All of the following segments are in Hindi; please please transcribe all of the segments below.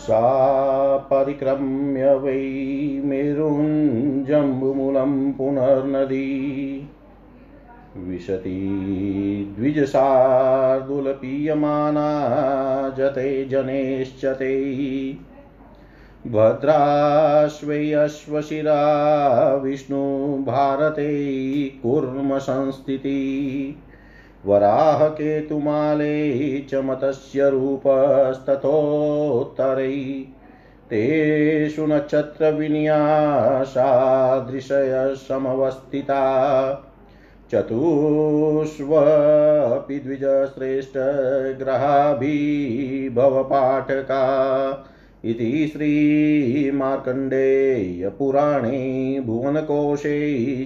सा परिक्रम्य वै मेरुञ्जम्बुमूलं पुनर्नदी। विशति द्विजशार्दुलपीयमाना जते जनेश्च ते। भद्राश्वयश्वशिरा विष्णुभारते कूर्मसंस्थिति वराहकेतुमाले च मतस्य तेषु नक्षत्रविन्यासादृशयसमवस्थिता चतुष्वपि द्विजश्रेष्ठग्रहाभिभवपाठका। इति श्रीमार्कण्डेयपुराणे भुवनकोशे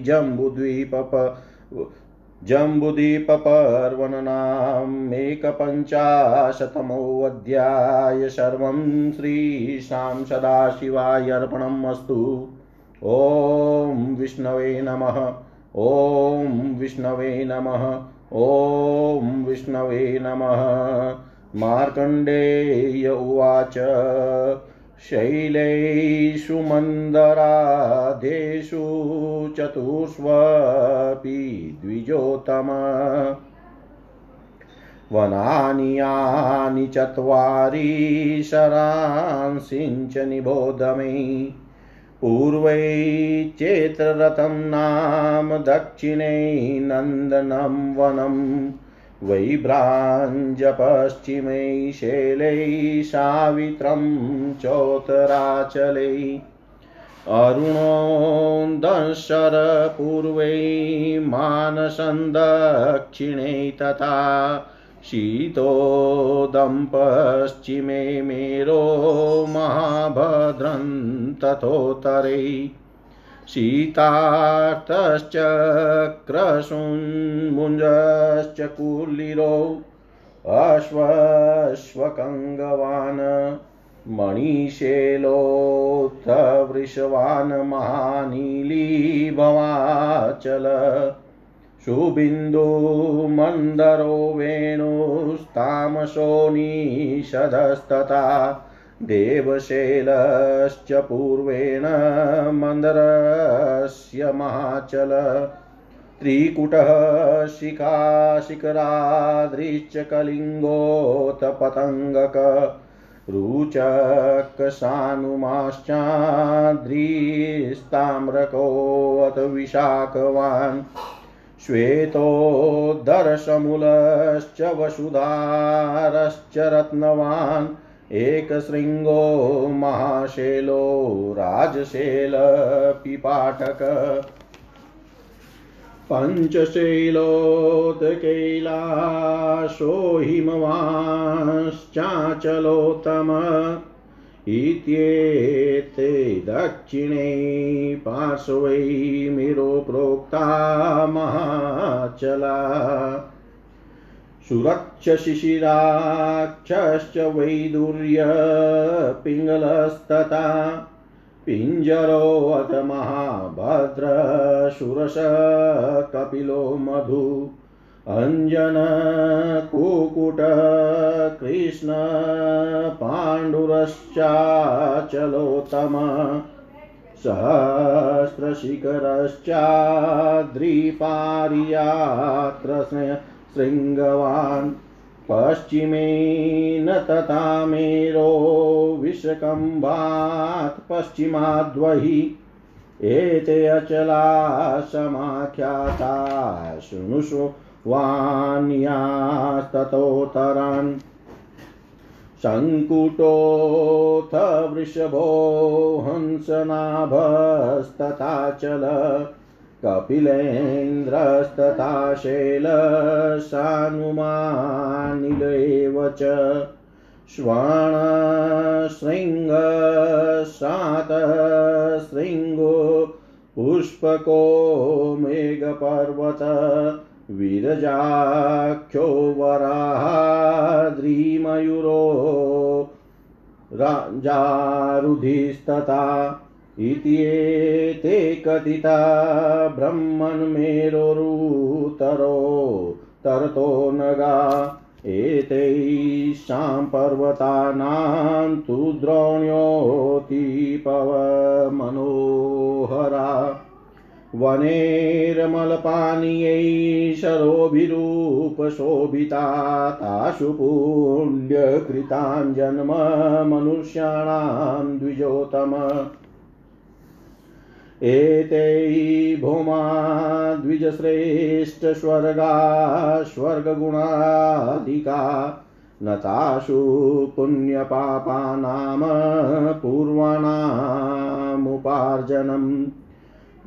जम्बुद्वीपप जम्बुद्वीपपर्वणनामेकपञ्चाशतमोऽध्याय सर्वं श्रीशां सदाशिवाय अर्पणम् अस्तु। ॐ विष्णवे नमः। ॐ विष्णवे नमः। ॐ विष्णवे नमः। मार्कण्डेय उवाच। शैलेषु मन्दराधेषु चतुष्वपि द्विजोत्तम। वनानि यानि चत्वारि शरांसिञ्च निबोध मे पूर्वै चेत्ररथं नाम दक्षिणे नन्दनं वनम्। वैभ्राञ्जपश्चिमै शैलै सावित्रं चोत्तराचलै अरुणोन्दशरपूर्वै मानसं दक्षिणे तथा शीतोदं पश्चिमे मेरो महाभद्रं तथोत्तरै शीतार्थश्च क्रशुन्मुञ्जश्च कुलिरो अश्वश्वकङ्गवान् मणिशेलोऽथ वृषवान् महानीली भवाचल सुबिन्दुमन्दरो वेणुस्तामसो देवशैलश्च पूर्वेण मन्दरस्य महाचल। त्रिकुटः शिखा शिखराद्रिश्च कलिङ्गोत पतङ्गक रुचकसानुमाश्चाद्रिस्ताम्रकोऽथ विशाखवान्। श्वेतोदर्शमूलश्च वसुधारश्च रत्नवान्। एकशृङ्गो महाशैलो राजशैलपिपाटक पञ्चशैलोत्कैलासो हिमवांश्चाचलोत्तम इत्येते दक्षिणे पार्श्वै मिरो प्रोक्ता महाचला। सुरक्षशिशिराक्षश्च वैदुर्यपिङ्गलस्तथा पिञ्जरोऽथ महाभद्रशुरश कपिलो मधु अञ्जनकुकुट कृष्ण पाण्डुरश्चाचलोत्तम सहस्रशिखरश्चाद्रिपार्यात्र शृङ्गवान् पश्चिमेन तथा मेरो विषकम्भात् पश्चिमाद्वहि एते अचला समाख्याता शृणुषु वान्यास्ततोतरान्। सङ्कुटोऽथ वृषभो हंसनाभस्तथाचल कपिलेन्द्रस्तथा शैलसानुमानिलेव च श्वाणशृङ्गशातशृङ्गो पुष्पको मेघपर्वत विरजाख्यो वराद्रिमयूरो राजारुधिस्तथा इत्येते कथिता ब्रह्मन्मेरोरुतरो तरतो नगा। एतैषां पर्वतानां तु द्रोण्योतिपवमनोहरा। वनेरमलपानीयै शरोभिरूपशोभिता तासु पुण्यकृतां जन्म मनुष्याणां द्विजोतम एते भौमा द्विजश्रेष्ठस्वर्गा स्वर्गगुणादिका न तासु पुण्यपापानां पूर्वाणामुपार्जनम्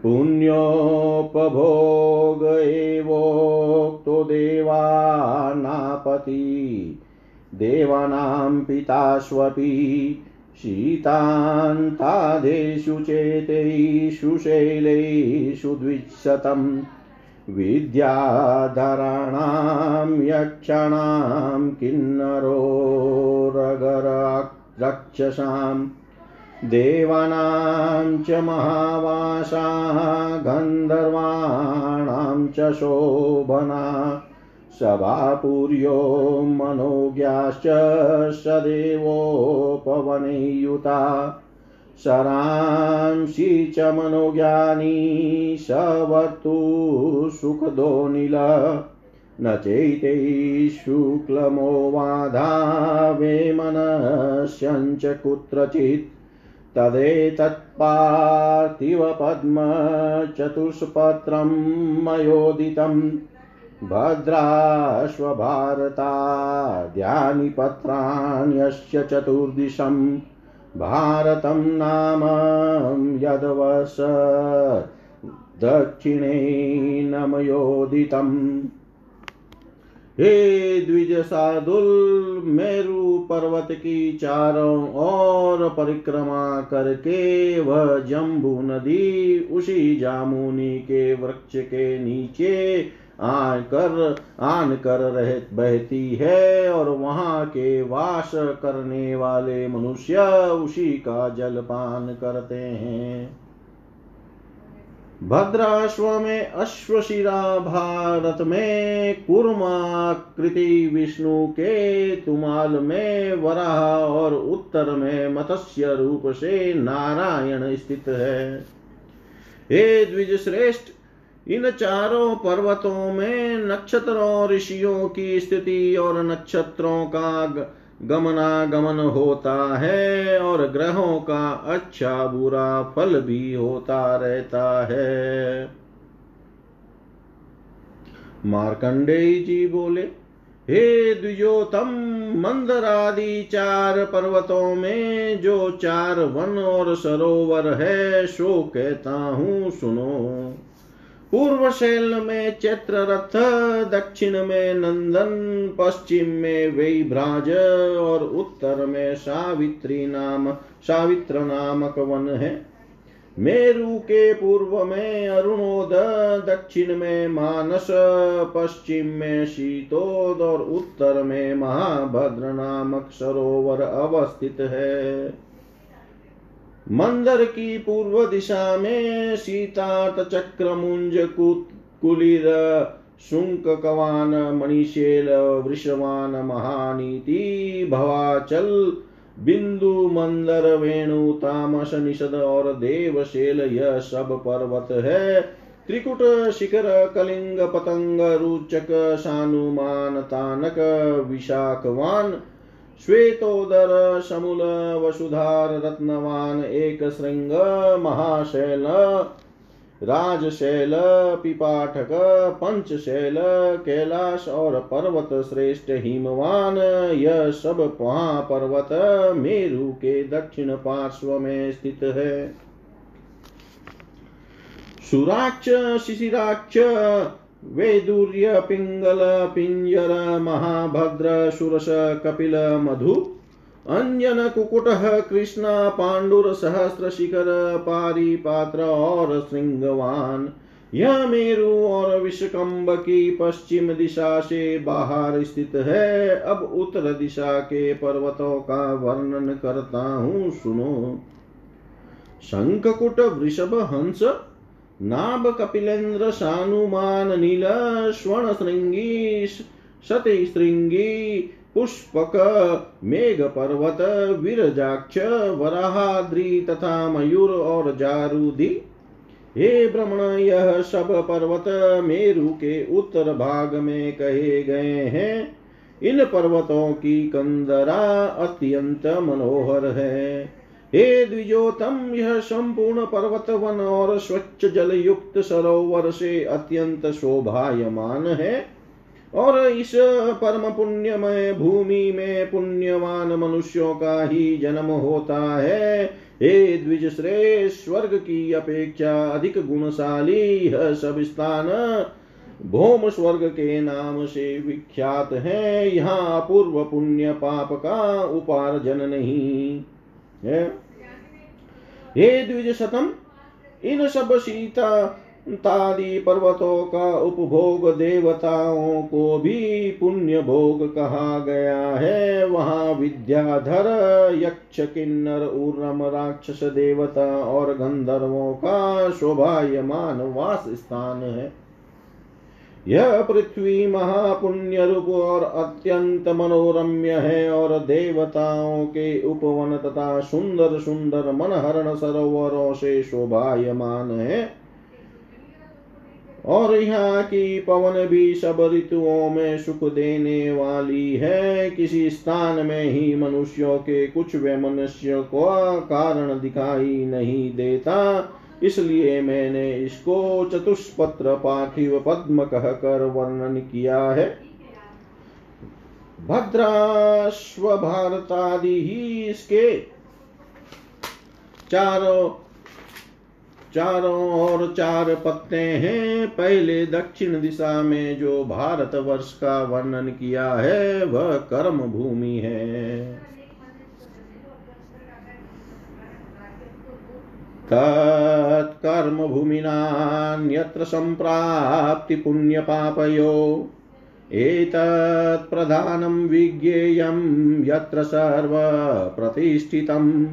पुण्योपभोग एवोक्तो देवानापति देवानां पिताष्वपि शीतान्तादेषु चेतेषु शैलेषु द्विशतं विद्याधराणां यक्षाणां किन्नरोरगरक्षसां देवानां च महावासा गन्धर्वाणां च शोभना सभापुर्यो मनोज्ञाश्च सदेवोपवनयुता। शरांसि च मनोज्ञानी सवर्तु सुखदो निल। न चैते शुक्लमो बाधा वेमनस्यञ्च कुत्रचित्। तदेतत्पार्थिवपद्मचतुष्पत्रं मयोदितम्। भद्राश्वभारताद्यानि पत्राण्यस्य चतुर्दिशं भारतं नाम यद्वस दक्षिणेनमयोदितम् हे द्विज सादुल मेरु पर्वत की चारों ओर परिक्रमा करके वह जम्बू नदी उसी जामुनी के वृक्ष के नीचे आकर आन कर रह बहती है और वहाँ के वास करने वाले मनुष्य उसी का जलपान करते हैं। भद्राश्व में अश्वशिरा भारत में कुर्माकृति विष्णु के तुमाल में वराह और उत्तर में मत्स्य रूप से नारायण स्थित है। हे द्विज श्रेष्ठ इन चारों पर्वतों में नक्षत्रों ऋषियों की स्थिति और नक्षत्रों का गमनागमन होता है और ग्रहों का अच्छा बुरा फल भी होता रहता है। मार्कंडेय जी बोले, हे द्विजोतम, मंदरादि चार पर्वतों में जो चार वन और सरोवर है सो कहता हूँ, सुनो। पूर्व शैल में चैत्र रथ दक्षिण में नंदन, पश्चिम में वैभ्राज और उत्तर में सावित्री नाम, सावित्र नामक वन है। मेरु के पूर्व में अरुणोद, दक्षिण में मानस, पश्चिम में शीतोद और उत्तर में महाभद्र नामक सरोवर अवस्थित है। मंदर की पूर्व दिशा में सीतात चक्र मुंज कुलिर शुंक कवान, मणिशेल, वृषवान, महानीति, भवाचल, बिंदु, मंदर, वेणु, तामस, निषद और देवशेल, यह सब पर्वत है। त्रिकुट, शिखर, कलिंग, पतंग, रुचक, सानुमान, तानक, विशाखवान श्वेतोदर, शमूल, वसुधार, रत्नवान एक श्रृंग महाशैल, राजशैल, पिपाठक, पंचशैल, कैलाश और पर्वत श्रेष्ठ, हिमवान, यह सब वहाँ पर्वत, मेरु के दक्षिण पार्श्व में स्थित है। सुराक्ष शिशिराक्ष वेदुर्य, पिंगल, पिंजर, महाभद्र, सुरस, कपिल, मधु अंजन कुकुट, कृष्णा, पांडुर सहस्त्र शिखर पारी पात्र और श्रृंगवान। यह मेरु और विश्वकंब की पश्चिम दिशा से बाहर स्थित है। अब उत्तर दिशा के पर्वतों का वर्णन करता हूँ, सुनो। शंखकुट, वृषभ, हंस नाभ कपिलेन्द्र सानुमान नील स्वर्ण श्रृंगी सती श्रृंगी पुष्पक मेघ पर्वत विरजाक्ष, वराहाद्री तथा मयूर और जारूदी। हे ब्रह्मण, यह सब पर्वत मेरु के उत्तर भाग में कहे गए हैं। इन पर्वतों की कंदरा अत्यंत मनोहर है। हे द्विजोतम, यह संपूर्ण पर्वत वन और स्वच्छ जल युक्त सरोवर से अत्यंत शोभायमान है और इस परम पुण्यमय भूमि में पुण्यवान मनुष्यों का ही जन्म होता है। हे द्विज श्रेष्ठ, स्वर्ग की अपेक्षा अधिक गुणशाली यह सब स्थान भौम स्वर्ग के नाम से विख्यात है। यहाँ पूर्व पुण्य पाप का उपार्जन नहीं। है द्विज शतम इन सब सीता तादि पर्वतों का उपभोग देवताओं को भी पुण्य भोग कहा गया है वहाँ विद्याधर यक्ष किन्नर उर्रम राक्षस देवता और गंधर्वों का शोभायमान वास स्थान है यह पृथ्वी महापुण्य रूप और अत्यंत मनोरम्य है और देवताओं के उपवन तथा सुंदर सुंदर मनहरण सरोवरों से शोभायमान है। और यहाँ की पवन भी सब ऋतुओं में सुख देने वाली है। किसी स्थान में ही मनुष्यों के कुछ वे मनुष्य को कारण दिखाई नहीं देता। इसलिए मैंने इसको चतुष्पत्र पार्थिव पद्म कहकर वर्णन किया है। भद्राश्व भारत आदि ही इसके चारों चारों और चार पत्ते हैं। पहले दक्षिण दिशा में जो भारत वर्ष का वर्णन किया है, वह कर्म भूमि है। तत्कर्मभूमिनान्यत्र सम्प्राप्तिपुण्यपापयो एतत्प्रधानं विज्ञेयं यत्र सर्वप्रतिष्ठितम्।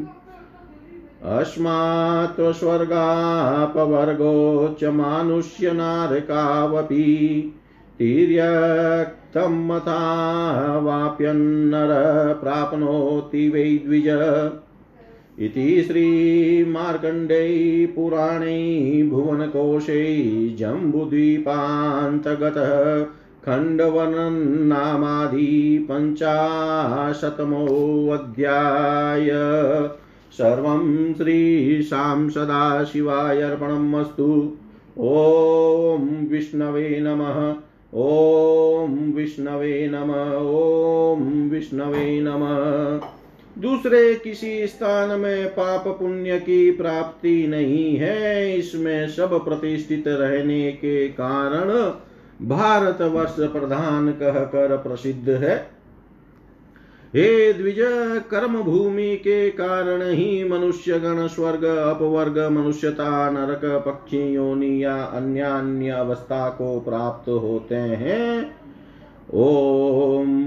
अस्मात् स्वर्गापवर्गो च मानुष्यनारकावपि तिर्यक्तं मथा वाप्यन्नर प्राप्नोति वै द्विज। इति श्रीमार्कण्डेयी पुराणे भुवनकोशे जम्बुद्वीपान्तगतः खण्डवर्णन्नामादि पञ्चाशतमोऽध्याय सर्वं श्रीशां सदाशिवाय अर्पणम् अस्तु ॐ विष्णवे नमः। ॐ विष्णवे नमः। ॐ विष्णवे नमः। दूसरे किसी स्थान में पाप पुण्य की प्राप्ति नहीं है। इसमें सब प्रतिष्ठित रहने के कारण भारत वर्ष प्रधान कहकर प्रसिद्ध है। हे द्विज कर्म भूमि के कारण ही मनुष्य गण स्वर्ग, अपवर्ग, मनुष्यता, नरक, पक्षी, योनि या अन्य अन्य अवस्था को प्राप्त होते हैं। ॐ